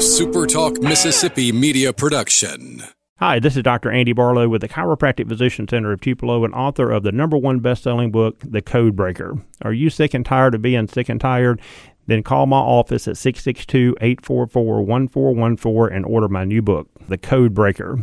SuperTalk Mississippi media production. Hi, this is Dr. Andy Barlow with the Chiropractic Physician Center of Tupelo and author of the number one best-selling book, The Code Breaker. Are you sick and tired of being sick and tired? Then call my office at 662-844-1414 and order my new book, The Code Breaker.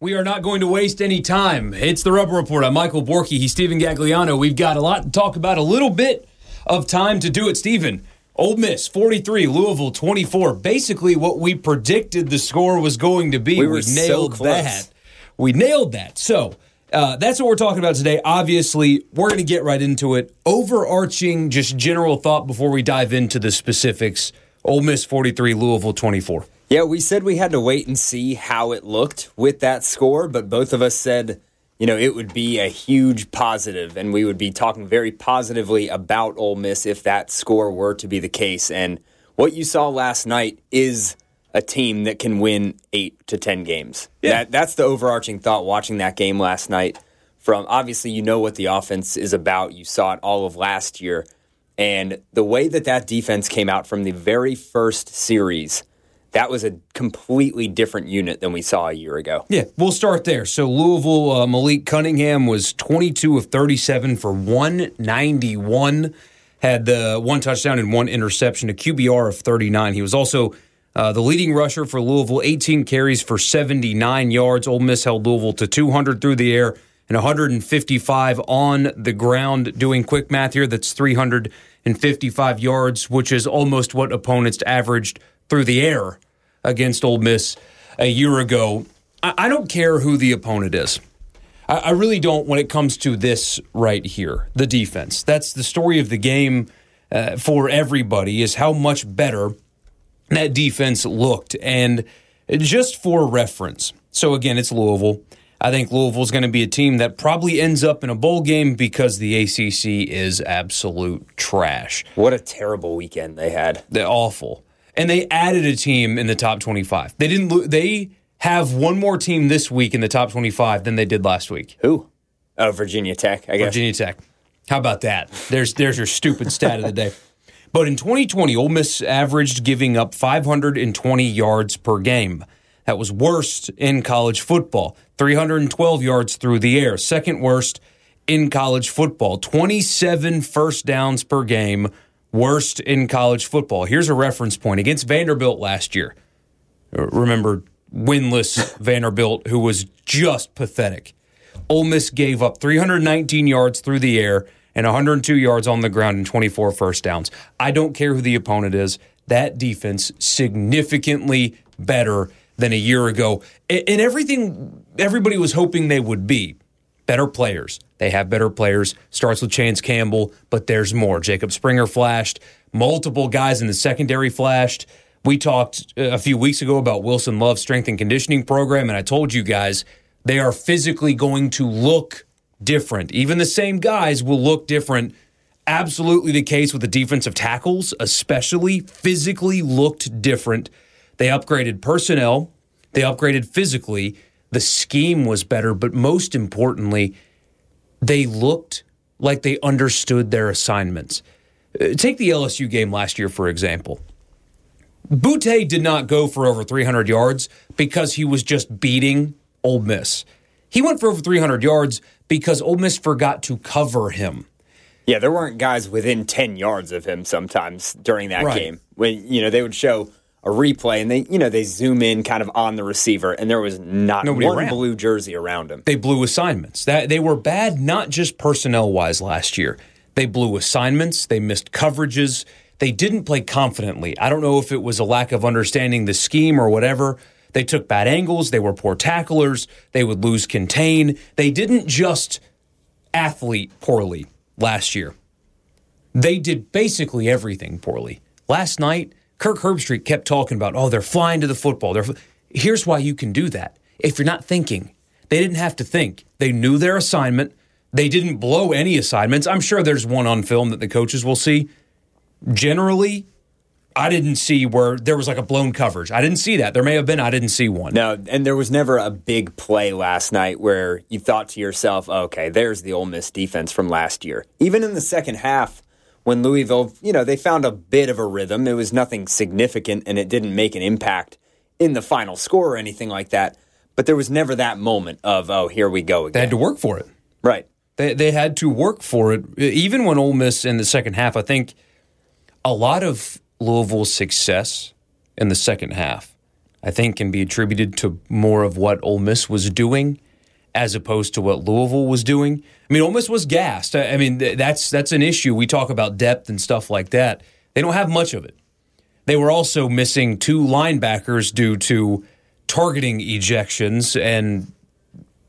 We are not going to waste any time. It's the Rebel Report. I'm Michael Borky. He's Stephen Gagliano. We've got a lot to talk about, a little bit of time to do it. Stephen, Ole Miss 43, Louisville 24. Basically, what we predicted the score was going to be. We were nailed so that. We nailed that. So uh, that's what we're talking about today. Obviously, we're going to get right into it. Overarching, just general thought before we dive into the specifics. Ole Miss 43, Louisville 24. Yeah, we said we had to wait and see how it looked with that score, but both of us said you know, it would be a huge positive, and we would be talking very positively about Ole Miss if that score were to be the case. And what you saw last night is a team that can win eight to ten games. Yeah. That, that's the overarching thought watching that game last night. From obviously, you know what the offense is about. You saw it all of last year, and the way that that defense came out from the very first series that was a completely different unit than we saw a year ago. Yeah, we'll start there. So Louisville, uh, Malik Cunningham was 22 of 37 for 191, had the one touchdown and one interception, a QBR of 39. He was also uh, the leading rusher for Louisville, 18 carries for 79 yards. Ole Miss held Louisville to 200 through the air and 155 on the ground. Doing quick math here, that's 355 yards, which is almost what opponents averaged through the air against Ole Miss a year ago. I, I don't care who the opponent is. I, I really don't when it comes to this right here, the defense. That's the story of the game uh, for everybody is how much better that defense looked. And just for reference, so again, it's Louisville. I think Louisville's going to be a team that probably ends up in a bowl game because the ACC is absolute trash. What a terrible weekend they had. They're awful and they added a team in the top 25. They didn't. Lo- they have one more team this week in the top 25 than they did last week. Who? Oh, Virginia Tech. I guess Virginia Tech. How about that? There's there's your stupid stat of the day. But in 2020, Ole Miss averaged giving up 520 yards per game. That was worst in college football. 312 yards through the air. Second worst in college football. 27 first downs per game worst in college football. Here's a reference point against Vanderbilt last year. Remember, winless Vanderbilt, who was just pathetic. Ole Miss gave up 319 yards through the air and 102 yards on the ground and 24 first downs. I don't care who the opponent is. That defense significantly better than a year ago. And everything everybody was hoping they would be better players. They have better players. Starts with Chance Campbell, but there's more. Jacob Springer flashed. Multiple guys in the secondary flashed. We talked uh, a few weeks ago about Wilson Love's strength and conditioning program, and I told you guys they are physically going to look different. Even the same guys will look different. Absolutely the case with the defensive tackles, especially physically looked different. They upgraded personnel, they upgraded physically. The scheme was better, but most importantly, they looked like they understood their assignments. Uh, take the LSU game last year, for example. Boutte did not go for over 300 yards because he was just beating Ole Miss. He went for over 300 yards because Ole Miss forgot to cover him. Yeah, there weren't guys within 10 yards of him sometimes during that right. game. When, you know, they would show a replay and they you know they zoom in kind of on the receiver and there was not Nobody one around. blue jersey around him. They blew assignments. That they were bad not just personnel wise last year. They blew assignments, they missed coverages, they didn't play confidently. I don't know if it was a lack of understanding the scheme or whatever. They took bad angles, they were poor tacklers, they would lose contain. They didn't just athlete poorly last year. They did basically everything poorly. Last night, Kirk Herbstreit kept talking about, oh, they're flying to the football. They're Here's why you can do that. If you're not thinking, they didn't have to think. They knew their assignment. They didn't blow any assignments. I'm sure there's one on film that the coaches will see. Generally, I didn't see where there was like a blown coverage. I didn't see that. There may have been. I didn't see one. No, and there was never a big play last night where you thought to yourself, okay, there's the Ole Miss defense from last year. Even in the second half, when Louisville, you know, they found a bit of a rhythm. It was nothing significant and it didn't make an impact in the final score or anything like that. But there was never that moment of, oh, here we go again. They had to work for it. Right. They, they had to work for it. Even when Ole Miss in the second half, I think a lot of Louisville's success in the second half, I think, can be attributed to more of what Ole Miss was doing as opposed to what Louisville was doing. I mean, Miss was gassed. I mean, that's that's an issue. We talk about depth and stuff like that. They don't have much of it. They were also missing two linebackers due to targeting ejections, and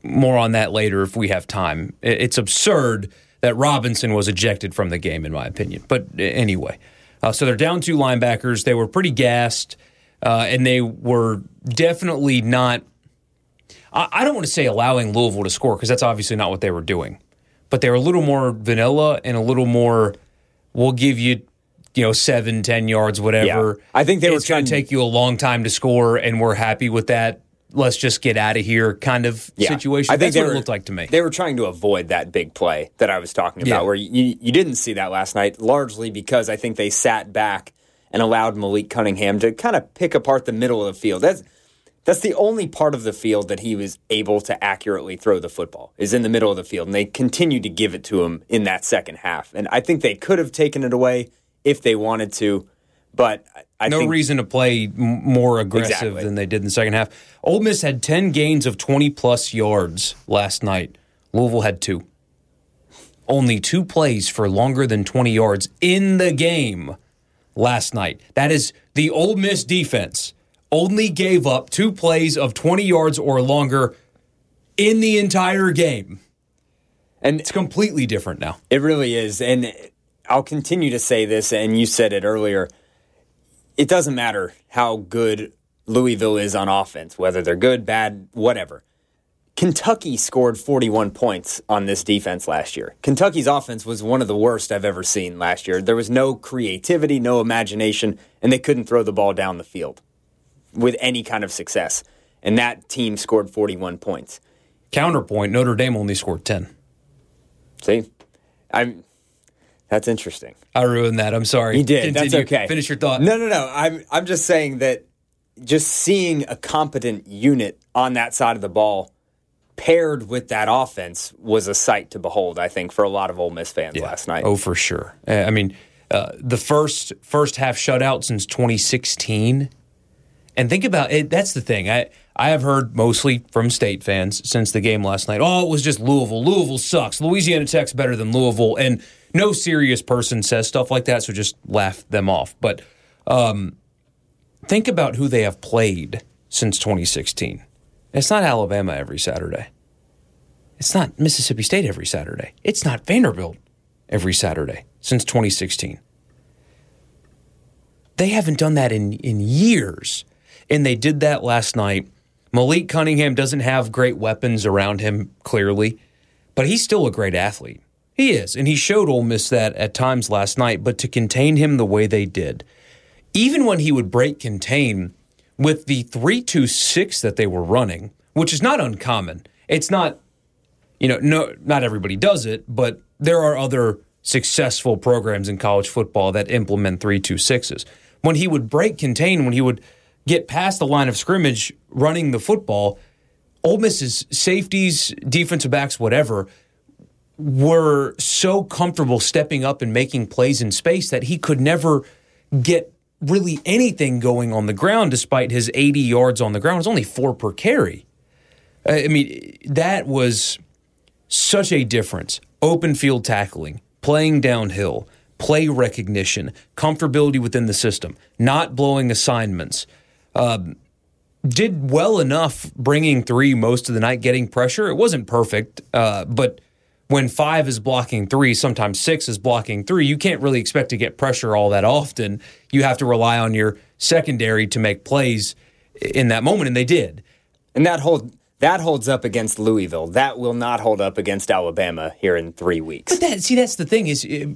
more on that later if we have time. It's absurd that Robinson was ejected from the game, in my opinion. But anyway, uh, so they're down two linebackers. They were pretty gassed, uh, and they were definitely not. I, I don't want to say allowing Louisville to score because that's obviously not what they were doing, but they were a little more vanilla and a little more. We'll give you you know, seven, ten yards, whatever. Yeah. I think they were it's going to take you a long time to score, and we're happy with that. Let's just get out of here, kind of yeah. situation. I think That's what were, it looked like to me. They were trying to avoid that big play that I was talking about, Yeah. where you, you didn't see that last night, largely because I think they sat back and allowed Malik Cunningham to kind of pick apart the middle of the field. That's that's the only part of the field that he was able to accurately throw the football is in the middle of the field, and they continued to give it to him in that second half. And I think they could have taken it away if they wanted to, but I- no think reason to play more aggressive Exactly. than they did in the second half. Ole Miss had 10 gains of 20 plus yards last night. Louisville had two. Only two plays for longer than 20 yards in the game last night. That is the Ole Miss defense only gave up two plays of 20 yards or longer in the entire game. and It's completely different now. It really is. And I'll continue to say this, and you said it earlier. It doesn't matter how good Louisville is on offense, whether they're good, bad, whatever. Kentucky scored 41 points on this defense last year. Kentucky's offense was one of the worst I've ever seen last year. There was no creativity, no imagination, and they couldn't throw the ball down the field with any kind of success. And that team scored 41 points. Counterpoint Notre Dame only scored 10. See? I'm that's interesting. I ruined that. I'm sorry. You did. That's okay. Finish your thought. No, no, no. I'm I'm just saying that just seeing a competent unit on that side of the ball paired with that offense was a sight to behold. I think for a lot of Ole Miss fans last night. Oh, for sure. I mean, uh, the first first half shutout since 2016. And think about it. That's the thing. I I have heard mostly from state fans since the game last night. Oh, it was just Louisville. Louisville sucks. Louisiana Tech's better than Louisville, and no serious person says stuff like that. So just laugh them off. But um, think about who they have played since 2016. It's not Alabama every Saturday. It's not Mississippi State every Saturday. It's not Vanderbilt every Saturday since 2016. They haven't done that in, in years. And they did that last night. Malik Cunningham doesn't have great weapons around him, clearly, but he's still a great athlete. He is. And he showed Ole Miss that at times last night, but to contain him the way they did, even when he would break contain with the 3 2 6 that they were running, which is not uncommon. It's not you know, no, not everybody does it, but there are other successful programs in college football that implement three two sixes. When he would break contain, when he would get past the line of scrimmage running the football, Ole Miss's safeties, defensive backs, whatever, were so comfortable stepping up and making plays in space that he could never get really anything going on the ground despite his 80 yards on the ground. It was only four per carry. I mean, that was such a difference. Open field tackling, playing downhill, play recognition, comfortability within the system, not blowing assignments. Um, did well enough bringing three most of the night, getting pressure. It wasn't perfect, uh, but when five is blocking three, sometimes six is blocking three, you can't really expect to get pressure all that often. You have to rely on your secondary to make plays in that moment, and they did. And that hold that holds up against Louisville. That will not hold up against Alabama here in three weeks. But that see, that's the thing is, uh,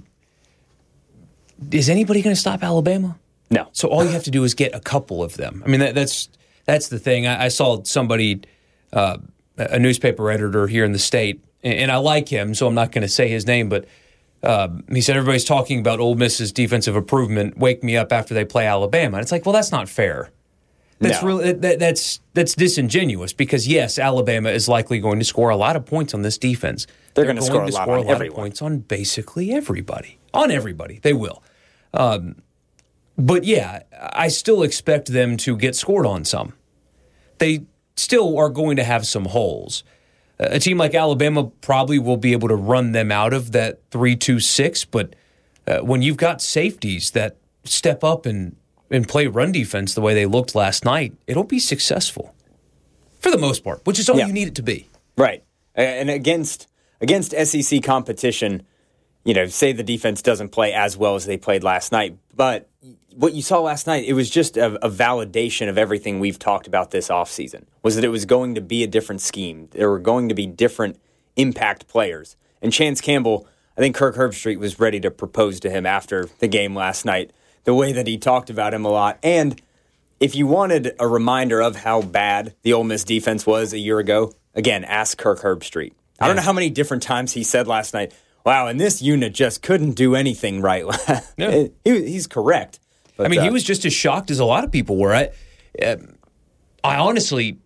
is anybody going to stop Alabama? No. So all you have to do is get a couple of them. I mean, that, that's that's the thing. I, I saw somebody, uh, a newspaper editor here in the state, and, and I like him, so I'm not going to say his name, but Um, he said everybody's talking about Ole Miss's defensive improvement. Wake me up after they play Alabama. And it's like, well, that's not fair. That's No. really that, that's that's disingenuous because yes, Alabama is likely going to score a lot of points on this defense. They're gonna score a lot on of everyone. points on basically everybody. On everybody, they will. Um, but yeah, I still expect them to get scored on some. They still are going to have some holes. A team like Alabama probably will be able to run them out of that three-two-six. But uh, when you've got safeties that step up and, and play run defense the way they looked last night, it'll be successful for the most part, which is all Yeah. you need it to be. Right. And against against SEC competition, you know, say the defense doesn't play as well as they played last night, but what you saw last night, it was just a, a validation of everything we've talked about this offseason, was that it was going to be a different scheme. There were going to be different impact players. And Chance Campbell, I think Kirk Herbstreit was ready to propose to him after the game last night, the way that he talked about him a lot. And if you wanted a reminder of how bad the Ole Miss defense was a year ago, again, ask Kirk Herbstreit. I don't know how many different times he said last night, "Wow, and this unit just couldn't do anything right." Yeah. he, he's correct. But, I mean, he uh, was just as shocked as a lot of people were. I, uh, I honestly,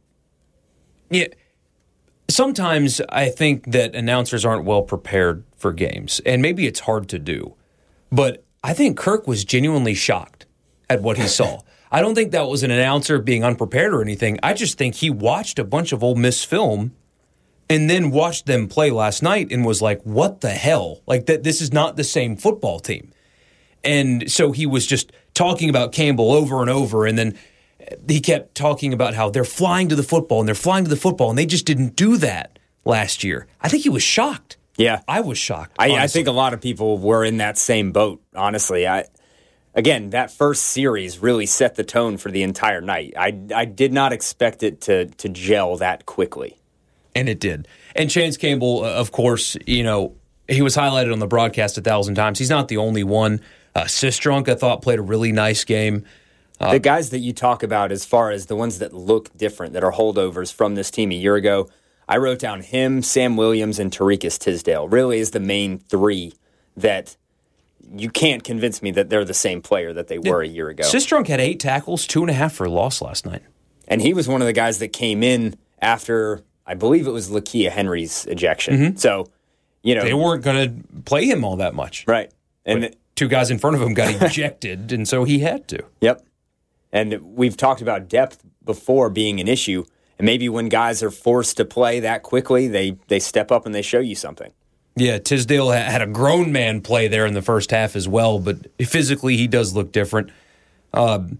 yeah. Sometimes I think that announcers aren't well prepared for games, and maybe it's hard to do. But I think Kirk was genuinely shocked at what he saw. I don't think that was an announcer being unprepared or anything. I just think he watched a bunch of Ole Miss film and then watched them play last night and was like, "What the hell? Like that? This is not the same football team." And so he was just talking about Campbell over and over. And then he kept talking about how they're flying to the football and they're flying to the football. And they just didn't do that last year. I think he was shocked. yeah. I was shocked. I, I think a lot of people were in that same boat. Honestly, I again that first series really set the tone for the entire night. I I did not expect it to to gel that quickly. And it did. And Chance Campbell, uh, of course, you know, he was highlighted on the broadcast a thousand times. He's not the only one. Uh, Cistrunk, I thought, played a really nice game. the guys that you talk about as far as the ones that look different that are holdovers from this team a year ago i wrote down him sam williams and Tariqious tisdale really is the main three that you can't convince me that they're the same player that they were a year ago Cistrunk had eight tackles, two and a half for a loss last night. and he was one of the guys that came in after i believe it was lakia henry's ejection so you know They weren't going to play him all that much. right and Two guys in front of him got ejected, and so he had to. Yep. And we've talked about depth before being an issue. And maybe when guys are forced to play that quickly, they, they step up and they show you something. Yeah, Tisdale had a grown man play there in the first half as well, but physically he does look different. Um,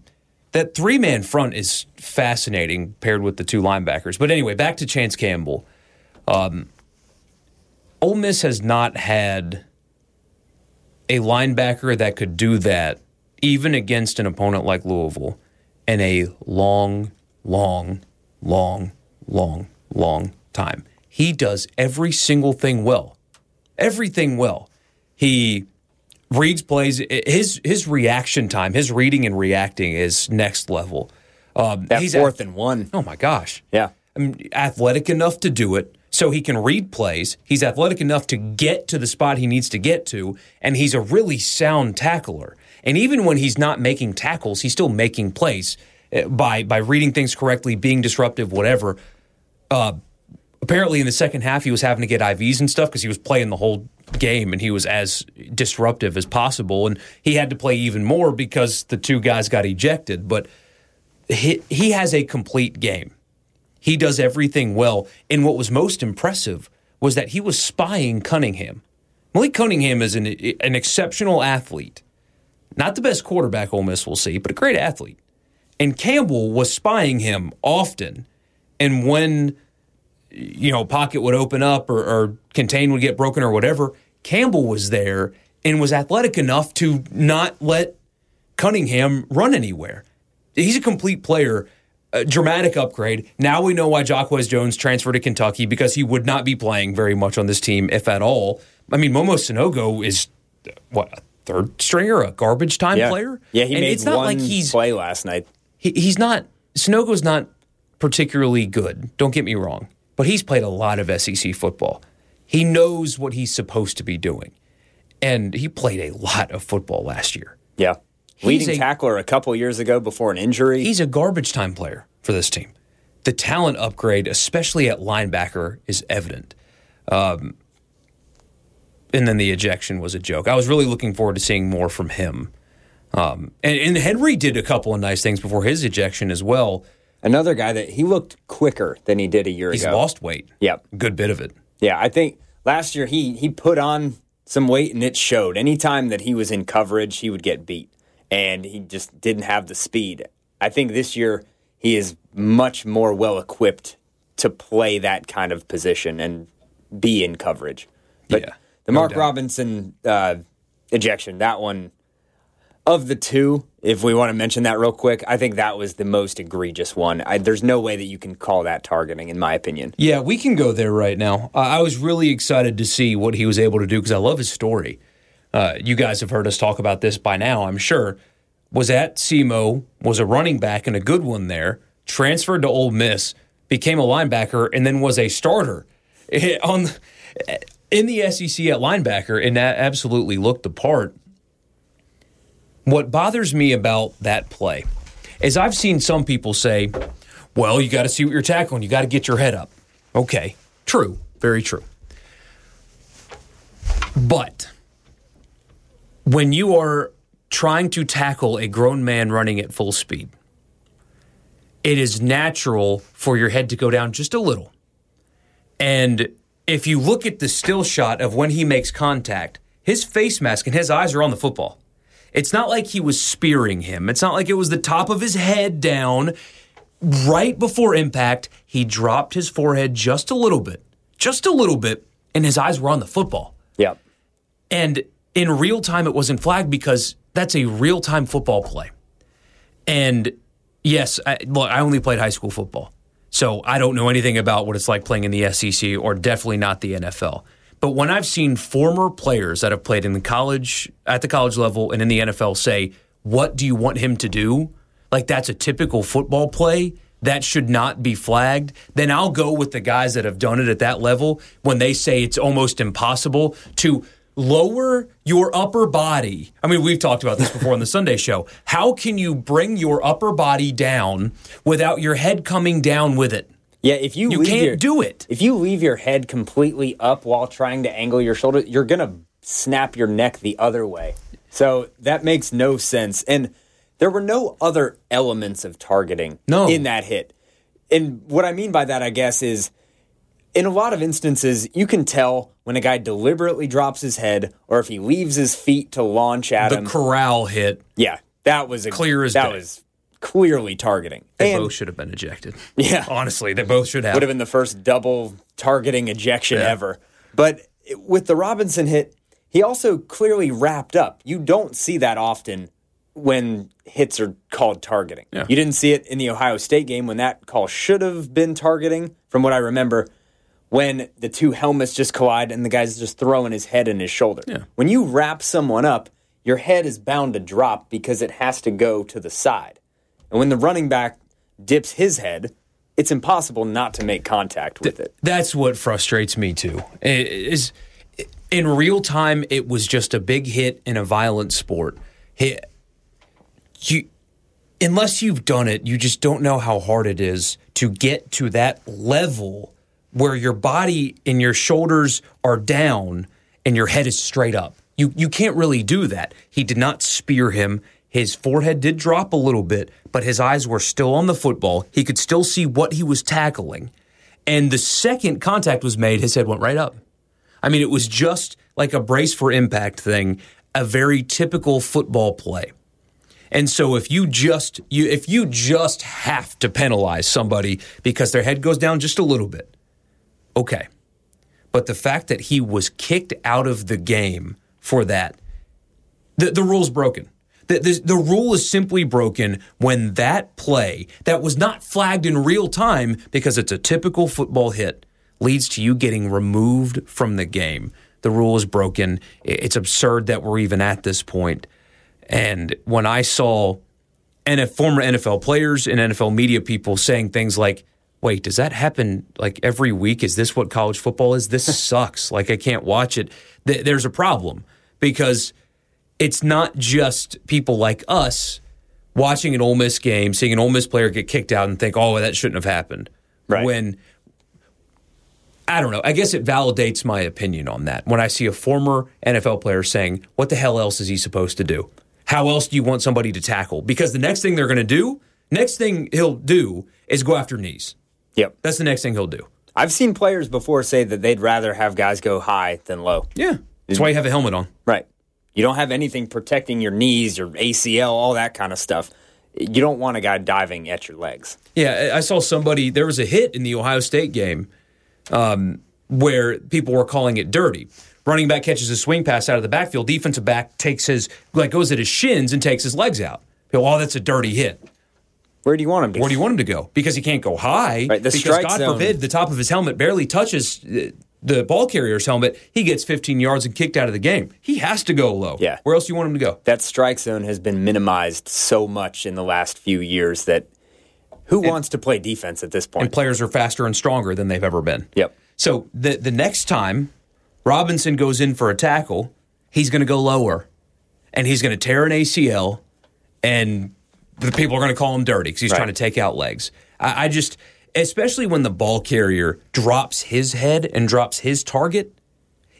that three man front is fascinating paired with the two linebackers. But anyway, back to Chance Campbell. Um, Ole Miss has not had a linebacker that could do that, even against an opponent like Louisville, in a long, long, long, long, long time. He does every single thing well everything well. He reads plays. His his reaction time, his reading and reacting is next level. Um, That he's fourth ath- and one. oh my gosh, Yeah. I mean, athletic enough to do it, so he can read plays. He's athletic enough to get to the spot he needs to get to, and he's a really sound tackler. And even when he's not making tackles, he's still making plays uh, by by reading things correctly, being disruptive, whatever apparently in the second half he was having to get IVs and stuff because he was playing the whole game and he was as disruptive as possible and he had to play even more because the two guys got ejected but he, he has a complete game. He does everything well and what was most impressive was that he was spying Cunningham. Malik Cunningham is an, an exceptional athlete. Not the best quarterback Ole Miss will see but a great athlete. And Campbell was spying him often and when you know, pocket would open up or, or contain would get broken or whatever, Campbell was there and was athletic enough to not let Cunningham run anywhere. He's a complete player. A dramatic upgrade. Now we know why Jacquez Jones transferred to Kentucky because he would not be playing very much on this team, if at all. I mean, Momo Sanogo is what a third stringer, a garbage time Yeah. player. Yeah, he and made it's not one like he's play last night. he, he's not Sanogo's not particularly good. Don't get me wrong, but he's played a lot of SEC football. He knows what he's supposed to be doing, and he played a lot of football last year. Yeah. Leading a- tackler a couple years ago before an injury. He's a garbage time player for this team. The talent upgrade, especially at linebacker, is evident. Um, and then the ejection was a joke. I was really looking forward to seeing more from him. Um, and, and Henry did a couple of nice things before his ejection as well. Another guy that he looked quicker than he did a year He's ago. He's lost weight. Yep. Good bit of it. Yeah, I think last year he he put on some weight and it showed. Anytime that he was in coverage, he would get beat, and he just didn't have the speed. I think this year he is much more well equipped to play that kind of position and be in coverage. But Yeah, the Mark doubt. Robinson uh, ejection, that one of the two, if we want to mention that real quick, I think that was the most egregious one. I, there's no way that you can call that targeting, in my opinion. Yeah, we can go there right now. Uh, I was really excited to see what he was able to do because I love his story. Uh, you guys have heard us talk about this by now, I'm sure. Was at SEMO, was a running back and a good one there, transferred to Ole Miss, became a linebacker, and then was a starter on in the SEC at linebacker, and that absolutely looked the part. What bothers me about that play is I've seen some people say, well, you got to see what you're tackling. You got to get your head up. Okay, true, very true. But when you are trying to tackle a grown man running at full speed, it is natural for your head to go down just a little. And if you look at the still shot of when he makes contact, his face mask and his eyes are on the football. It's not like he was spearing him. It's not like it was the top of his head down. Right before impact, he dropped his forehead just a little bit, just a little bit, and his eyes were on the football. Yep. And in real time, it wasn't flagged because that's a real time football play. And yes, I, look, I only played high school football. So I don't know anything about what it's like playing in the SEC or definitely not the NFL. But when I've seen former players that have played in the college, at the college level, and in the NFL say, What do you want him to do? Like that's a typical football play that should not be flagged, then I'll go with the guys that have done it at that level when they say it's almost impossible to lower your upper body. I mean, we've talked about this before on the Sunday show. How can you bring your upper body down without your head coming down with it? Yeah, if you You leave can't your, do it. If you leave your head completely up while trying to angle your shoulder, you're gonna snap your neck the other way. So that makes no sense. And there were no other elements of targeting No. in that hit. And what I mean by that, I guess, is in a lot of instances, you can tell when a guy deliberately drops his head or if he leaves his feet to launch at The him. corral hit. yeah, that was a, Clear as that day. was clearly targeting. They And- both should have been ejected. Yeah. Honestly, they both should have. would have been the first double targeting ejection Yeah. ever. But with the Robinson hit, he also clearly wrapped up. You don't see that often when hits are called targeting. Yeah. You didn't see it in the Ohio State game when that call should have been targeting, from what I remember, when the two helmets just collide and the guy's just throwing his head and his shoulder. Yeah. When you wrap someone up, your head is bound to drop because it has to go to the side. And when the running back dips his head, it's impossible not to make contact with it. That's what frustrates me too. It Is in real time, it was just a big hit in a violent sport. Hit, you, unless you've done it, you just don't know how hard it is to get to that level where your body and your shoulders are down and your head is straight up. You you can't really do that. He did not spear him. His forehead did drop a little bit, but his eyes were still on the football. He could still see what he was tackling. And the second contact was made, his head went right up. I mean, it was just like a brace for impact thing, a very typical football play. And so if you just you if you just have to penalize somebody because their head goes down just a little bit, okay. But the fact that he was kicked out of the game for that, the, the rule's broken. The, the, the rule is simply broken when that play that was not flagged in real time because it's a typical football hit leads to you getting removed from the game. The rule is broken. It's absurd that we're even at this point. And when I saw NF, former NFL players and NFL media people saying things like, wait, does that happen like every week? Is this what college football is? This sucks. Like, I can't watch it. Th- there's a problem because it's not just people like us watching an Ole Miss game, seeing an Ole Miss player get kicked out and think, "Oh, that shouldn't have happened." Right. When I don't know. I guess it validates my opinion on that. When I see a former NFL player saying, "What the hell else is he supposed to do? How else do you want somebody to tackle?" Because the next thing they're going to do, next thing he'll do is go after knees. Yep. That's the next thing he'll do. I've seen players before say that they'd rather have guys go high than low. Yeah. That's why you have a helmet on. Right. You don't have anything protecting your knees, your ACL, all that kind of stuff. You don't want a guy diving at your legs. Yeah, I saw somebody. There was a hit in the Ohio State game um, where people were calling it dirty. Running back catches a swing pass out of the backfield. Defensive back takes his like goes at his shins and takes his legs out. People, oh, that's a dirty hit. Where do you want him to Where do you want him to go? Because he can't go high. Right, the because God zone- forbid the top of his helmet barely touches uh, the ball carrier's helmet. He gets 15 yards and kicked out of the game. He has to go low. Yeah. Where else do you want him to go? that strike zone has been minimized so much in the last few years that who wants to play defense at this point? And players are faster and stronger than they've ever been. Yep. So the the next time Robinson goes in for a tackle, he's going to go lower, and he's going to tear an ACL, and the people are going to call him dirty because he's Right. trying to take out legs. I, I just, especially when the ball carrier drops his head and drops his target,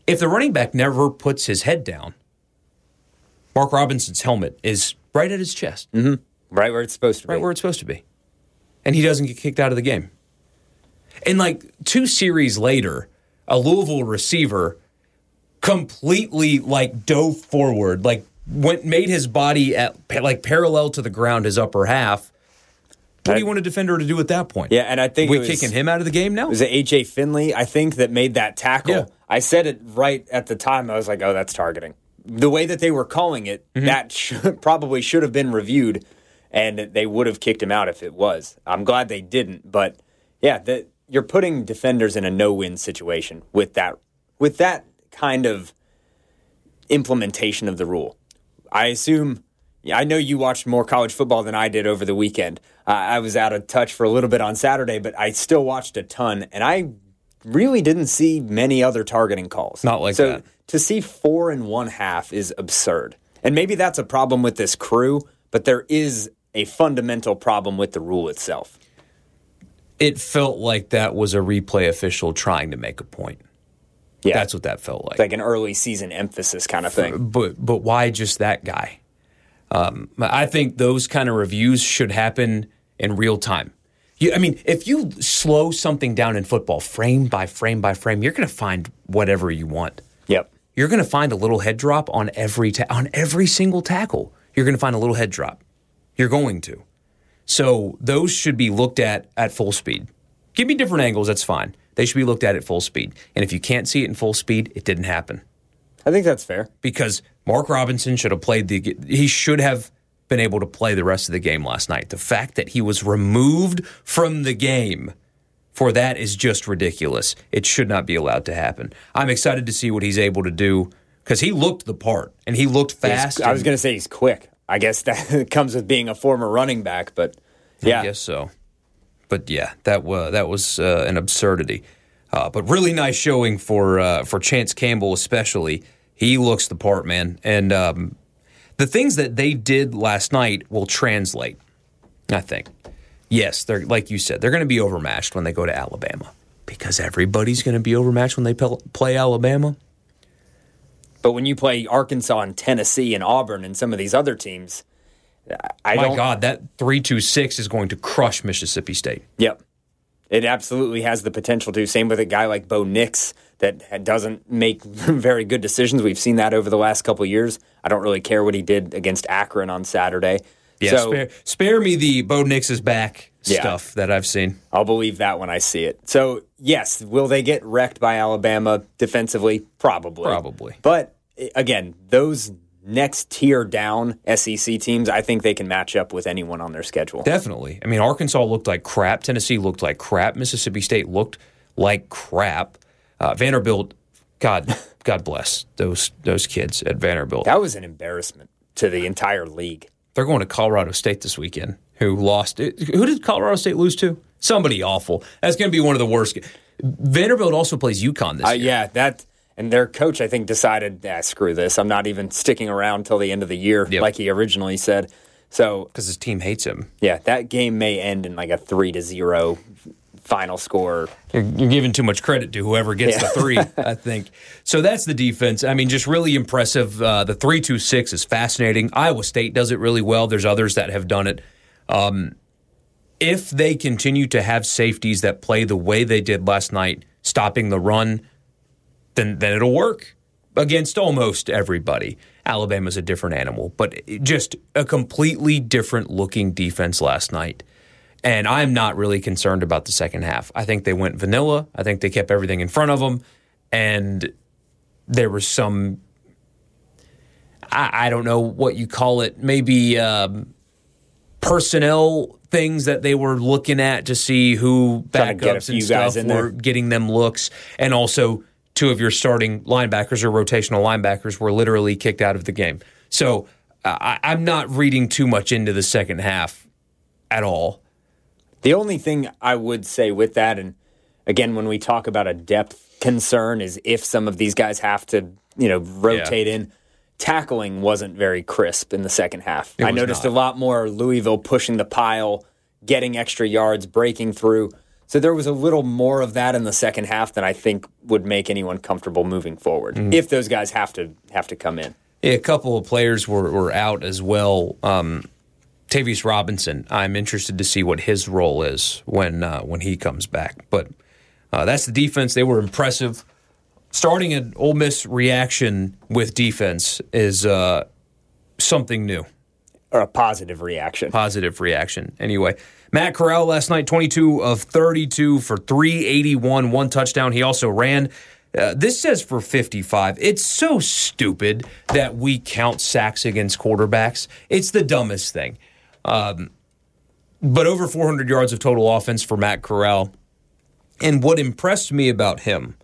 if the running back never puts his head down, Mark Robinson's helmet is right at his chest, mm-hmm. Right where it's supposed to be. right where it's supposed to be, and he doesn't get kicked out of the game. And like two series later, a Louisville receiver completely like dove forward, like went made his body at like parallel to the ground, his upper half. What do you want a defender to do at that point? Yeah, and I think we it was- kicking him out of the game now. was it AJ Finley? I think that made that tackle. Yeah. I said it right at the time. I was like, "Oh, that's targeting." The way that they were calling it, Mm-hmm. that should, probably should have been reviewed, and they would have kicked him out if it was. I'm glad they didn't, but yeah, that you're putting defenders in a no-win situation with that with that kind of implementation of the rule. I assume. I know you watched more college football than I did over the weekend. Uh, I was out of touch for a little bit on Saturday, but I still watched a ton, and I really didn't see many other targeting calls. Not like that. so that. to see four and one half is absurd, and maybe that's a problem with this crew, but there is a fundamental problem with the rule itself. it felt like that was a replay official trying to make a point. Yeah, That's what that felt like. like an early season emphasis kind of thing. but but why just that guy? Um, I think those kind of reviews should happen in real time. You, I mean, if you slow something down in football, frame by frame by frame, you're going to find whatever you want. Yep. You're going to find a little head drop on every ta- on every single tackle. You're going to find a little head drop. You're going to. So those should be looked at at full speed. Give me different angles. That's fine. They should be looked at at full speed. And if you can't see it in full speed, it didn't happen I think that's fair. because Mark Robinson should have played the he should have been able to play the rest of the game last night. The fact that he was removed from the game for that is just ridiculous. It should not be allowed to happen. I'm excited to see what he's able to do because he looked the part and he looked He's- fast. I was going to say he's quick. I guess that comes with being a former running back, but yeah, I guess so. But yeah, that was that was uh, an absurdity. Uh, but really nice showing for uh, for Chance Campbell, especially. He looks the part, man. And um, the things that they did last night will translate. I think. Yes, they're like you said, they're going to be overmatched when they go to Alabama because everybody's going to be overmatched when they play Alabama. But when you play Arkansas and Tennessee and Auburn and some of these other teams, I My don't. God, that three two six is going to crush Mississippi State. Yep, it absolutely has the potential to. Same with a guy like Bo Nix that doesn't make very good decisions. We've seen that over the last couple of years. I don't really care what he did against Akron on Saturday. Yeah, so spare, spare me the Bo Nix is back Yeah. stuff that I've seen. I'll believe that when I see it. So yes, will they get wrecked by Alabama defensively? Probably. Probably. But eh, again, those next tier down SEC teams, I think they can match up with anyone on their schedule. Definitely. I mean, Arkansas looked like crap. Tennessee looked like crap. Mississippi State looked like crap. Uh, Vanderbilt, God, God bless those those kids at Vanderbilt. That was an embarrassment to the entire league. They're going to Colorado State this weekend. Who lost? Who did Colorado State lose to? Somebody awful. That's going to be one of the worst. Vanderbilt also plays UConn this Uh, year. yeah, that And their coach, I think, decided, ah, screw this. I'm not even sticking around till the end of the year, Yep. like he originally said. So, because his team hates him. yeah, that game may end in like a three to zero final score. You're, you're giving too much credit to whoever gets Yeah. the three, I think. So that's the defense. I mean, just really impressive. Uh, the three-two-six is fascinating. Iowa State does it really well. There's others that have done it. Um, if they continue to have safeties that play the way they did last night, stopping the run, then then it'll work against almost everybody. Alabama's a different animal, but just a completely different looking defense last night. And I'm not really concerned about the second half. I think they went vanilla. I think they kept everything in front of them. And there was some, I, I don't know what you call it, maybe um, personnel things that they were looking at to see who Trying to get a backups and stuff were getting them looks. And also, two of your starting linebackers or rotational linebackers were literally kicked out of the game. So uh, I, I'm not reading too much into the second half at all. The only thing I would say with that, and again, when we talk about a depth concern, is if some of these guys have to, you know, rotate in. Tackling wasn't very crisp in the second half. I noticed not. a lot more Louisville pushing the pile, getting extra yards, breaking through. So there was a little more of that in the second half than I think would make anyone comfortable moving forward. Mm. If those guys have to have to come in. Yeah, a couple of players were, were out as well. Um, Tavius Robinson, I'm interested to see what his role is when uh, when he comes back. But uh, that's the defense. They were impressive. Starting an Ole Miss reaction with defense is uh, something new. Or a positive reaction. Positive reaction. Anyway, Matt Corral last night, 22 of 32 for 381, one touchdown. He also ran. Uh, this says for 55. It's so stupid that we count sacks against quarterbacks. It's the dumbest thing. Um, but over 400 yards of total offense for Matt Corral. And what impressed me about him,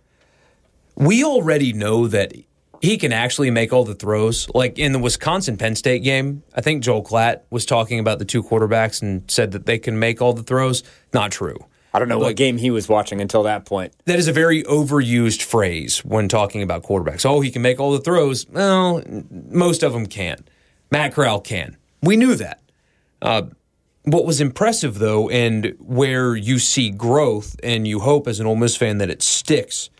we already know that he can actually make all the throws. Like in the Wisconsin Penn State game, I think Joel Klatt was talking about the two quarterbacks and said that they can make all the throws. Not true. I don't know what game he was watching until that point. That is a very overused phrase when talking about quarterbacks. Oh, he can make all the throws. Well, most of them can't. Matt Corral can. We knew that. Uh, what was impressive, though, and where you see growth, and you hope as an Ole Miss fan that it sticks,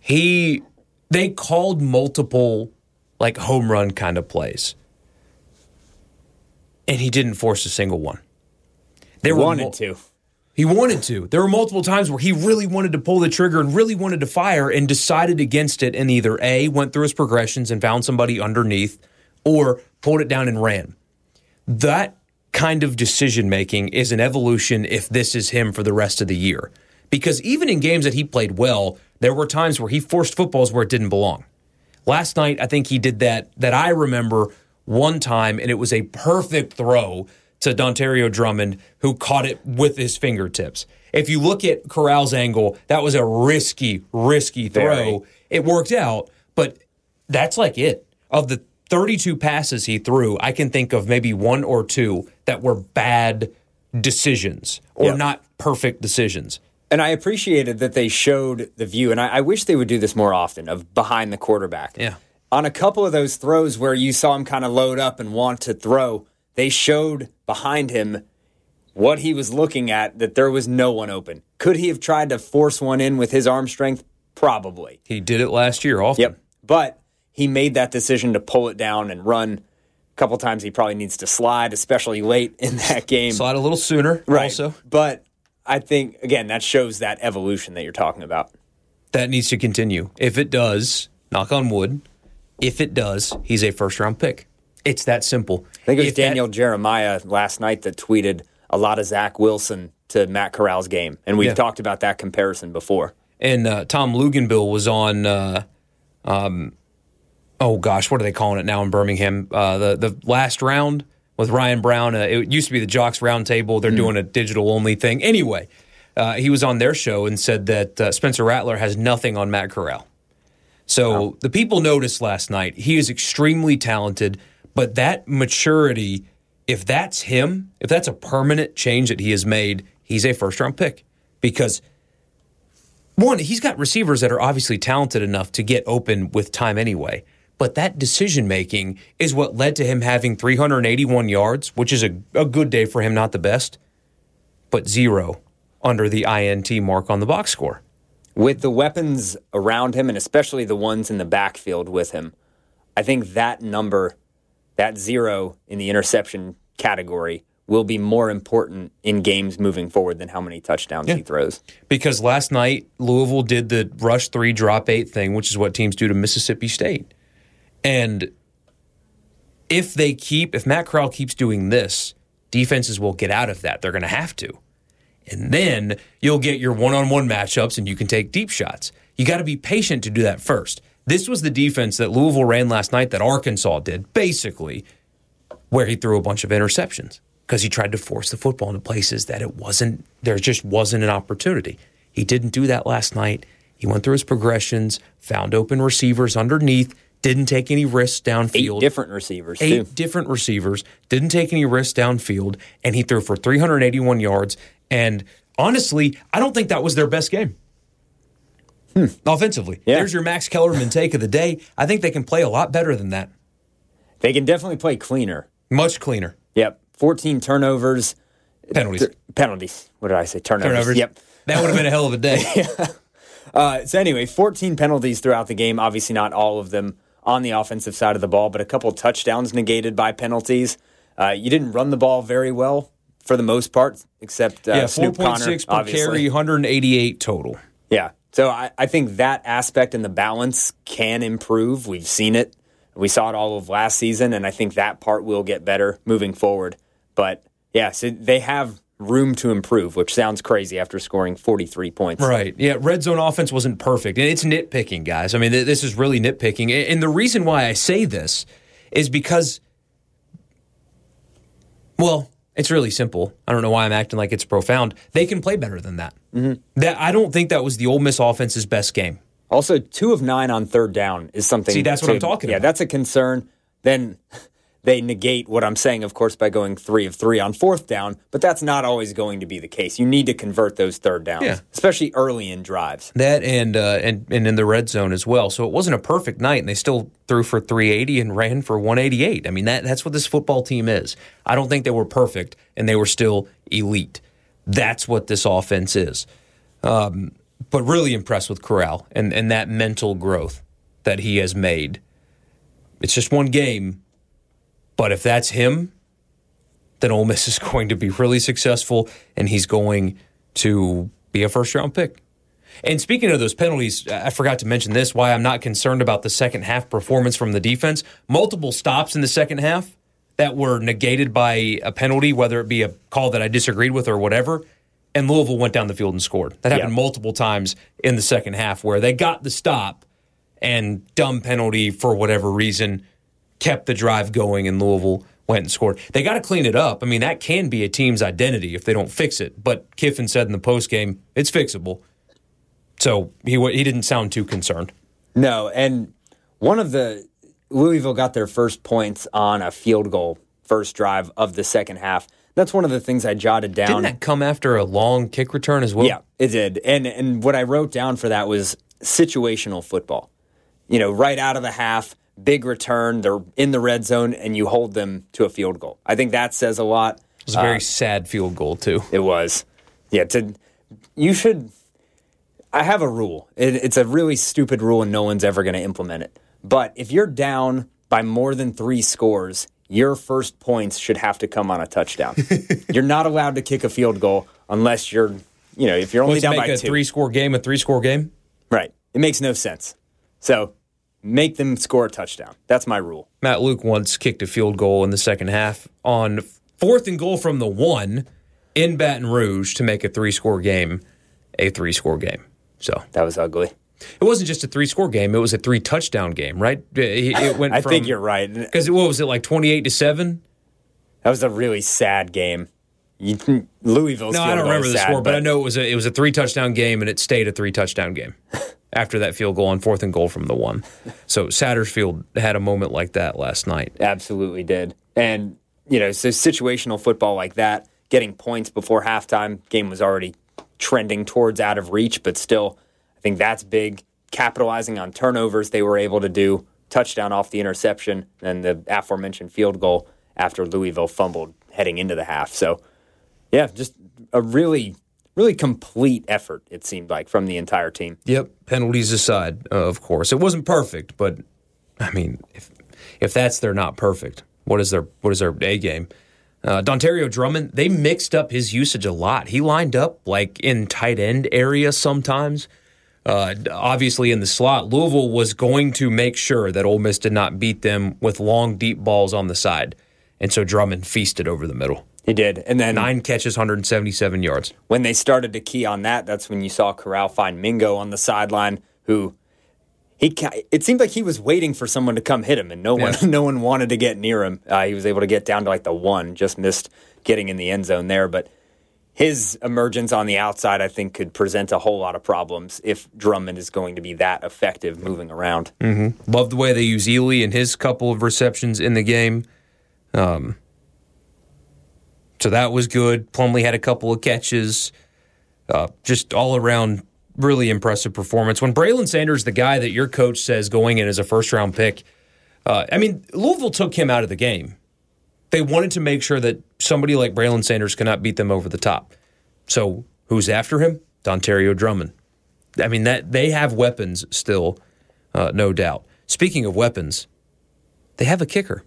he they called multiple like home run kind of plays, and he didn't force a single one. They wanted mul- to. he wanted to. There were multiple times where he really wanted to pull the trigger and really wanted to fire and decided against it and either A, went through his progressions and found somebody underneath, or pulled it down and ran. That kind of decision making is an evolution if this is him for the rest of the year. Because even in games that he played well, there were times where he forced footballs where it didn't belong. Last night, I think he did that that I remember one time, and it was a perfect throw to Dontario Drummond, who caught it with his fingertips. If you look at Corral's angle, that was a risky, risky throw. Very. It worked out, but that's like it. Of the 32 passes he threw, I can think of maybe one or two that were bad decisions or Yeah. not perfect decisions. And I appreciated that they showed the view, and I, I wish they would do this more often of behind the quarterback. Yeah. On a couple of those throws where you saw him kind of load up and want to throw, they showed behind him what he was looking at, that there was no one open. Could he have tried to force one in with his arm strength? Probably. He did it last year often. Yep. But he made that decision to pull it down and run. A couple times he probably needs to slide, especially late in that game. Slide a little sooner right. also. But I think, again, that shows that evolution that you're talking about. that needs to continue. If it does, knock on wood, if it does, he's a first round pick. It's that simple. I think it was If that- Daniel Jeremiah last night that tweeted a lot of Zach Wilson to Matt Corral's game. And we've Yeah. talked about that comparison before. and uh, Tom Luginbill was on. Uh, um, oh gosh, what are they calling it now in Birmingham? Uh, the the last round with Ryan Brown. Uh, it used to be the Jox Roundtable. They're doing a digital only thing. Anyway, uh, he was on their show and said that uh, Spencer Rattler has nothing on Matt Corral. So the people noticed last night he is extremely talented, but that maturity, if that's him, if that's a permanent change that he has made, he's a first round pick because one, he's got receivers that are obviously talented enough to get open with time anyway. But that decision making is what led to him having 381 yards, which is a, a good day for him, not the best, but zero under the INT mark on the box score. With the weapons around him, and especially the ones in the backfield with him, I think that number, that zero in the interception category, will be more important in games moving forward than how many touchdowns he throws. Because last night, Louisville did the rush three, drop eight thing, which is what teams do to Mississippi State. And if they keep, if Matt Corral keeps doing this, defenses will get out of that. They're going to have to. And then you'll get your one on one matchups and you can take deep shots. You got to be patient to do that first. This was the defense that Louisville ran last night that Arkansas did, basically, where he threw a bunch of interceptions because he tried to force the football into places that it wasn't, there just wasn't an opportunity. He didn't do that last night. He went through his progressions, found open receivers underneath, didn't take any risks downfield. Eight different receivers, Eight too. different receivers, didn't take any risks downfield, and he threw for 381 yards. And honestly, I don't think that was their best game. Offensively. Yeah. There's your Max Kellerman take of the day. I think they can play a lot better than that. They can definitely play cleaner. Much cleaner. Yep. 14 turnovers. Penalties. Th- penalties. What did I say? Turnovers. Turnovers. Yep. That would have been a hell of a day. Uh, so anyway, 14 penalties throughout the game. Obviously, not all of them on the offensive side of the ball, but a couple touchdowns negated by penalties. Uh, you didn't run the ball very well for the most part, except uh, yeah, Snoop Conner, 4.6 per obviously. carry, 188 total. Yeah. So I, I think that aspect and the balance can improve. We've seen it. We saw it all of last season, and I think that part will get better moving forward. But yeah, so they have room to improve, which sounds crazy after scoring 43 points. Right. Yeah. Red zone offense wasn't perfect. And it's nitpicking, guys. I mean, th- this is really nitpicking. And the reason why I say this is because, well, it's really simple. I don't know why I'm acting like it's profound. They can play better than that. Mm-hmm. That I don't think that was the Ole Miss offense's best game. Also, two of nine on third down is something. See, that's what I'm talking yeah, about. Yeah, that's a concern. Then they negate what I'm saying, of course, by going three of three on fourth down. But that's not always going to be the case. You need to convert those third downs, Yeah. especially early in drives. That and uh, and and in the red zone as well. So it wasn't a perfect night, and they still threw for 380 and ran for 188. I mean, that that's what this football team is. I don't think they were perfect, and they were still elite. That's what this offense is. Um, but really impressed with Corral and and that mental growth that he has made. It's just one game, but if that's him, then Ole Miss is going to be really successful, and he's going to be a first round pick. And speaking of those penalties, I forgot to mention this why I'm not concerned about the second half performance from the defense. Multiple stops in the second half that were negated by a penalty, whether it be a call that I disagreed with or whatever. And Louisville went down the field and scored. That happened Yeah. multiple times in the second half where they got the stop and dumb penalty for whatever reason kept the drive going and Louisville went and scored. They got to clean it up. I mean, that can be a team's identity if they don't fix it. But Kiffin said in the post game, it's fixable. So he he didn't sound too concerned. No, and one of the Louisville got their first points on a field goal first drive of the second half. That's one of the things I jotted down. Didn't that come after a long kick return as well? Yeah, it did. And and what I wrote down for that was situational football. You know, right out of the half, big return, they're in the red zone and you hold them to a field goal. I think that says a lot. It was a very uh, sad field goal too. It was. Yeah, to you should I have a rule. It, it's a really stupid rule and no one's ever going to implement it. But if you're down by more than 3 scores, your first points should have to come on a touchdown. you're not allowed to kick a field goal unless you're, you know, if you're only Let's down make by a 2. three score game a three score game. Right. It makes no sense. So make them score a touchdown. That's my rule. Matt Luke once kicked a field goal in the second half on fourth and goal from the one in Baton Rouge to make a three score game a three score game. So That was ugly. it wasn't just a three score game; it was a three touchdown game, right? It, it went. I from, think you're right. Because what was it like twenty eight to seven? That was a really sad game. You, Louisville's No, field I don't remember is the sad, score, but I know it was a it was a three touchdown game, and it stayed a three touchdown game after that field goal on fourth and goal from the one. So Satterfield had a moment like that last night. Absolutely did. And, you know, so situational football like that, getting points before halftime, game was already trending towards out of reach, but still, I think that's big. Capitalizing on turnovers, they were able to do touchdown off the interception, and the aforementioned field goal after Louisville fumbled heading into the half. So, yeah, just a really, really complete effort, it seemed like, from the entire team. Yep, penalties aside, uh, of course. It wasn't perfect, but I mean, if if that's their not perfect, what is their what is their A game? Uh, Dontario Drummond, they mixed up his usage a lot. He lined up like in tight end area sometimes. Uh, obviously, in the slot, Louisville was going to make sure that Ole Miss did not beat them with long, deep balls on the side, and so Drummond feasted over the middle. He did, and then Nine catches, 177 yards. when they started to key on that, that's when you saw Corral find Mingo on the sideline, who he it seemed like he was waiting for someone to come hit him, and no one Yeah. no one wanted to get near him. Uh, he was able to get down to like the one, just missed getting in the end zone there, but. His emergence on the outside, I think, could present a whole lot of problems if Drummond is going to be that effective moving around. Love the way they use Ealy and his couple of receptions in the game. Um, so that was good. Plumlee had a couple of catches. Uh, just all around, really impressive performance. When Braylon Sanders, the guy that your coach says going in as a first round pick, uh, I mean, Louisville took him out of the game. They wanted to make sure that somebody like Braylon Sanders could not beat them over the top. So who's after him? Dontario Drummond. I mean that they have weapons still, uh, no doubt. Speaking of weapons, they have a kicker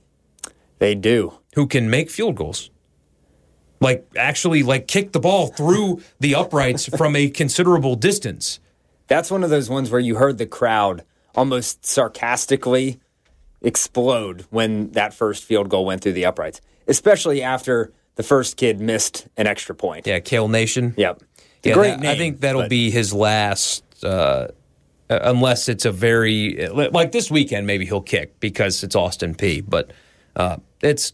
They do. who can make field goals. Like actually like kick the ball through the uprights from a considerable distance. That's one of those ones where you heard the crowd almost sarcastically explode when that first field goal went through the uprights, especially after the first kid missed an extra point. Yeah, Kale Nation. Yep. Yeah, great that- name. I think that'll but be his last uh, uh, unless it's a very like this weekend maybe he'll kick because it's Austin Peay, but uh, it's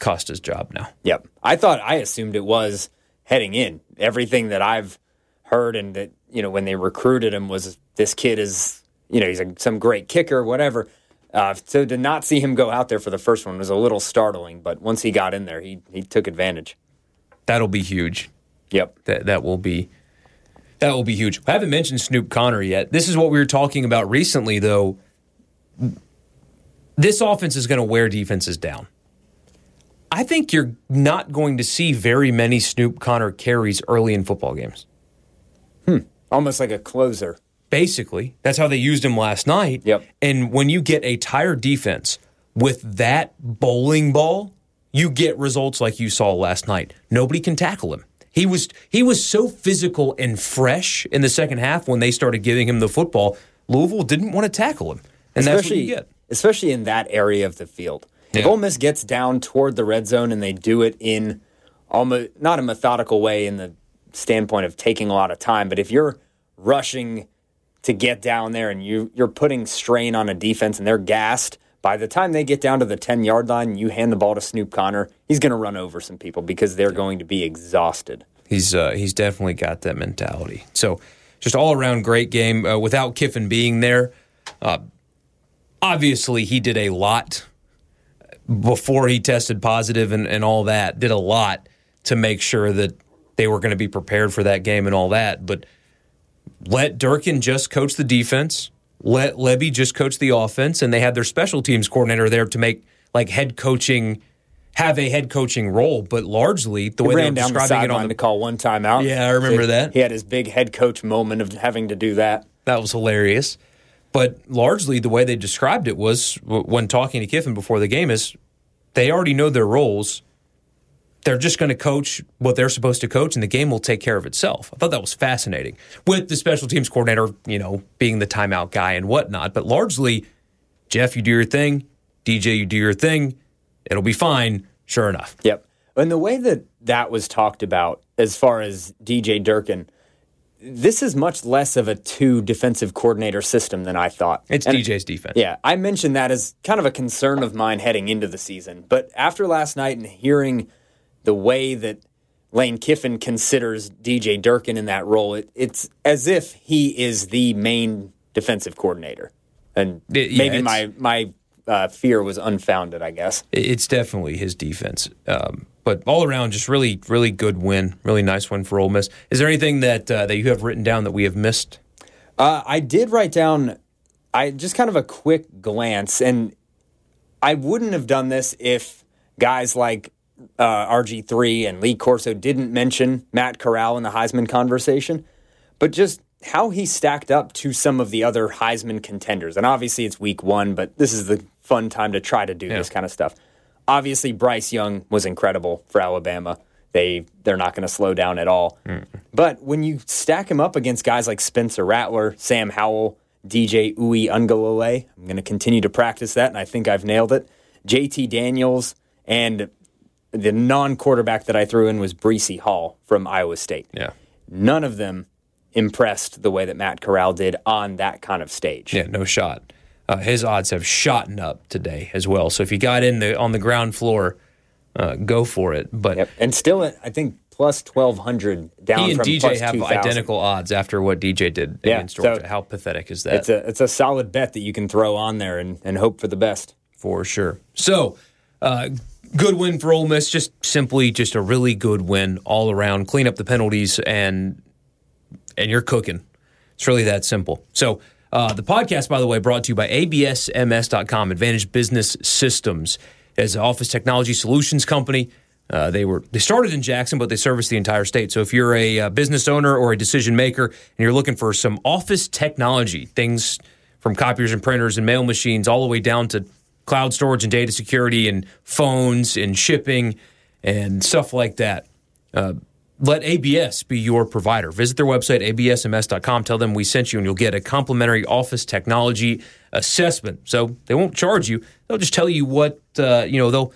cost his job now. Yep. I thought I assumed it was heading in. Everything that I've heard and that, you know, when they recruited him was this kid is, you know, he's a, some great kicker, whatever. Uh, so to not see him go out there for the first one was a little startling, but once he got in there, he, he took advantage. That'll be huge. Yep. That that will be that will be huge. I haven't mentioned Snoop Conner yet. This is what we were talking about recently, though. This offense is going to wear defenses down. I think you're not going to see very many Snoop Conner carries early in football games. Hmm. Almost like a closer. Basically, that's how they used him last night. Yep. And when you get a tired defense with that bowling ball, you get results like you saw last night. Nobody can tackle him. He was he was so physical and fresh in the second half when they started giving him the football. Louisville didn't want to tackle him, and that's what you get. especially in that area of the field. If Ole Miss gets down toward the red zone and they do it in almost not a methodical way in the standpoint of taking a lot of time, but if you're rushing to get down there and you you're putting strain on a defense and they're gassed, by the time they get down to the 10 yard line, you hand the ball to Snoop Conner, he's going to run over some people because they're going to be exhausted. He's uh, he's definitely got that mentality. So just all around great game uh, without Kiffin being there. Uh, obviously, he did a lot before he tested positive and, and all that. Did a lot to make sure that they were going to be prepared for that game and all that. But let Durkin just coach the defense. Let Lebby just coach the offense, and they had their special teams coordinator there to make like head coaching. Have a head coaching role, but largely the He way they were ran down the it on to the call one timeout. Yeah, I remember that. He had his big head coach moment of having to do that. That was hilarious. But largely, the way they described it was when talking to Kiffin before the game is they already know their roles. They're just going to coach what they're supposed to coach, and the game will take care of itself. I thought that was fascinating. With the special teams coordinator, you know, being the timeout guy and whatnot. But largely, Jeff, you do your thing. DJ, you do your thing. It'll be fine. Sure enough. Yep. And the way that that was talked about, as far as DJ Durkin, this is much less of a two defensive coordinator system than I thought. It's And- DJ's defense. Yeah, I mentioned that as kind of a concern of mine heading into the season. But after last night and hearing the way that Lane Kiffin considers DJ Durkin in that role, it, it's as if he is the main defensive coordinator. And It- yeah, maybe my my uh, fear was unfounded, I guess. It's definitely his defense. Um, but all around, just really, really good win. Really nice win for Ole Miss. Is there anything that uh, that you have written down that we have missed? Uh, I did write down, I just kind of a quick glance, and I wouldn't have done this if guys like uh, RG3 and Lee Corso didn't mention Matt Corral in the Heisman conversation, but just how he stacked up to some of the other Heisman contenders. And obviously it's week one, but this is the fun time to try to do Yeah. this kind of stuff. Obviously, Bryce Young was incredible for Alabama. They they're not going to slow down at all. But when you stack him up against guys like Spencer Rattler, Sam Howell, DJ Uwe Ungalale, I'm going to continue to practice that, and I think I've nailed it. JT Daniels and the non-quarterback that I threw in was Breece Hall from Iowa State. Yeah. None of them impressed the way that Matt Corral did on that kind of stage. Yeah, no shot. Uh, his odds have shot up today as well. So if you got in the on the ground floor, uh, go for it. But Yep. And still, I think plus 1,200 down he and DJ have 2,000. identical odds after what DJ did Yeah, against Georgia. so How pathetic is that? It's a it's a solid bet that you can throw on there and, and hope for the best. for sure. So, uh, good win for Ole Miss. Just simply, just a really good win all around. Clean up the penalties, and and you're cooking. It's really that simple. So, uh, the podcast, by the way, brought to you by ABSMS.com, Advantage Business Systems, as an office technology solutions company. Uh, they were they started in Jackson, but they service the entire state. So if you're a uh, business owner or a decision maker and you're looking for some office technology, things from copiers and printers and mail machines, all the way down to cloud storage and data security and phones and shipping and stuff like that. Uh, let ABS be your provider. Visit their website, absms.com. Tell them we sent you, and you'll get a complimentary office technology assessment. So they won't charge you. They'll just tell you what, uh, you know, they'll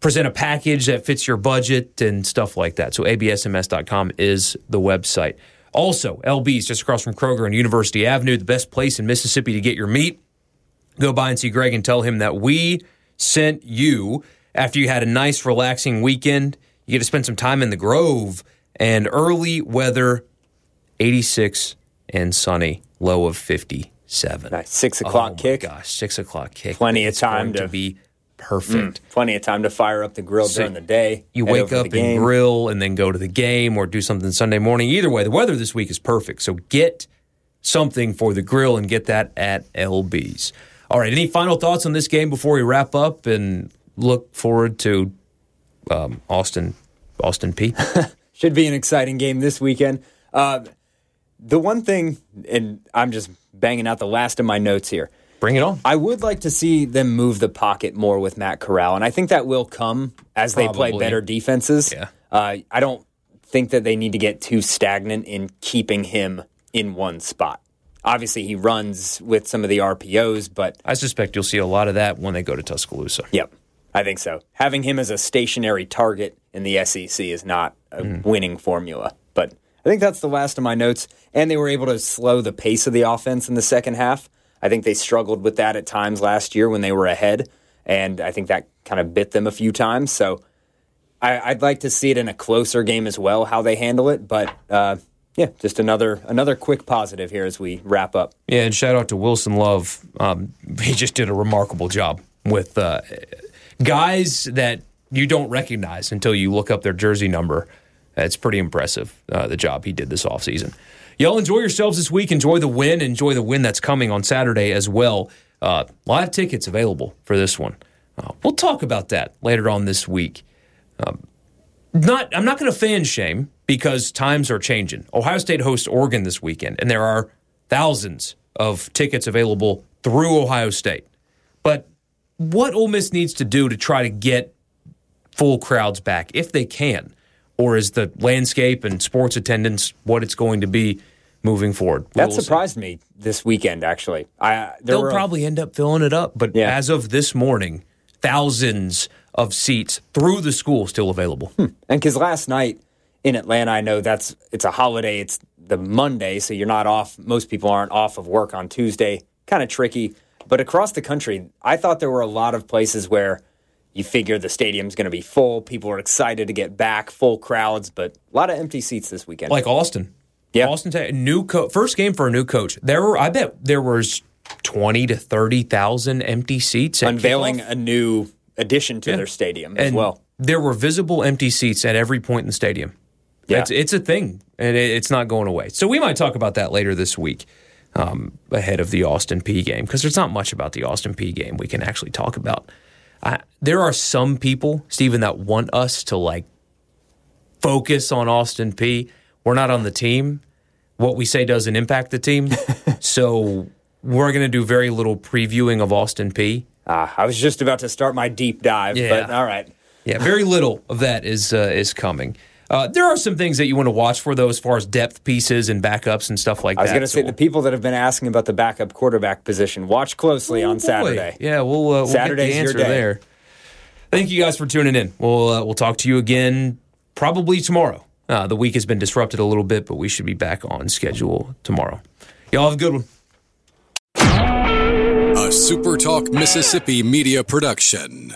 present a package that fits your budget and stuff like that. So absms.com is the website. Also, LB's just across from Kroger and University Avenue, the best place in Mississippi to get your meat go by and see Greg and tell him that we sent you after you had a nice, relaxing weekend. You get to spend some time in the Grove and early weather, 86 and sunny, low of 57. Nice. Six o'clock oh kick. gosh, six o'clock kick. Plenty of time to, to- be perfect. Plenty of time to fire up the grill So during the day. You wake up and game. grill and then go to the game or do something Sunday morning. Either way, the weather this week is perfect. So get something for the grill and get that at LB's. All right, any final thoughts on this game before we wrap up and look forward to um, Austin Austin Peay? Should be an exciting game this weekend. Uh, the one thing, and I'm just banging out the last of my notes here. Bring it on. I would like to see them move the pocket more with Matt Corral, and I think that will come as they play better defenses. Yeah. Uh, I don't think that they need to get too stagnant in keeping him in one spot. Obviously, he runs with some of the RPOs, but I suspect you'll see a lot of that when they go to Tuscaloosa. yep, I think so. Having him as a stationary target in the SEC is not a Mm-hmm. winning formula. But I think that's the last of my notes. And they were able to slow the pace of the offense in the second half. I think they struggled with that at times last year when they were ahead. And I think that kind of bit them a few times. So I, I'd like to see it in a closer game as well, how they handle it. But uh, yeah, just another another quick positive here as we wrap up. Yeah, and shout out to Wilson Love. Um, he just did a remarkable job with uh, guys that you don't recognize until you look up their jersey number. It's pretty impressive, uh, the job he did this offseason. Y'all enjoy yourselves this week. Enjoy the win. Enjoy the win that's coming on Saturday as well. Uh, live tickets available for this one. Uh, we'll talk about that later on this week not I'm not going to fan shame because times are changing. Ohio State hosts Oregon this weekend, and there are thousands of tickets available through Ohio State. But what Ole Miss needs to do to try to get full crowds back, if they can, or is the landscape and sports attendance what it's going to be moving forward? We That will see. surprised me this weekend, actually. I They'll were a- probably end up filling it up, but Yeah. as of this morning, thousands of seats through the school still available. Hmm. And because last night in Atlanta, I know that's it's a holiday. It's the Monday, so you're not off. Most people aren't off of work on Tuesday. Kind of tricky. But across the country, I thought there were a lot of places where you figure the stadium's going to be full. People are excited to get back, full crowds, but a lot of empty seats this weekend. like Austin. Yeah. Austin, new co- first game for a new coach. There were, I bet, there was twenty to thirty thousand empty seats. at unveiling kickoff. a new addition to their stadium as and well. there were visible empty seats at every point in the stadium. Yeah. It's, it's a thing, and it, it's not going away. So we might talk about that later this week. um, ahead of the Austin Peay game because there's not much about the Austin Peay game we can actually talk about. I, there are some people, Stephen, that want us to like focus on Austin Peay. We're not on the team. What we say doesn't impact the team. so we're going to do very little previewing of Austin Peay. Ah, I was just about to start my deep dive, Yeah. but all right. Yeah, very little of that is uh, is coming. Uh, there are some things that you want to watch for, though, as far as depth pieces and backups and stuff like that. I was going to say the people that have been asking about the backup quarterback position, watch closely Oh, on boy. Saturday. Yeah, we'll, uh, we'll Saturday's get the answer day. there. Thank you guys for tuning in. We'll uh, we'll talk to you again probably tomorrow. Uh, the week has been disrupted a little bit, but we should be back on schedule tomorrow. Y'all have a good one. A SuperTalk Mississippi media production.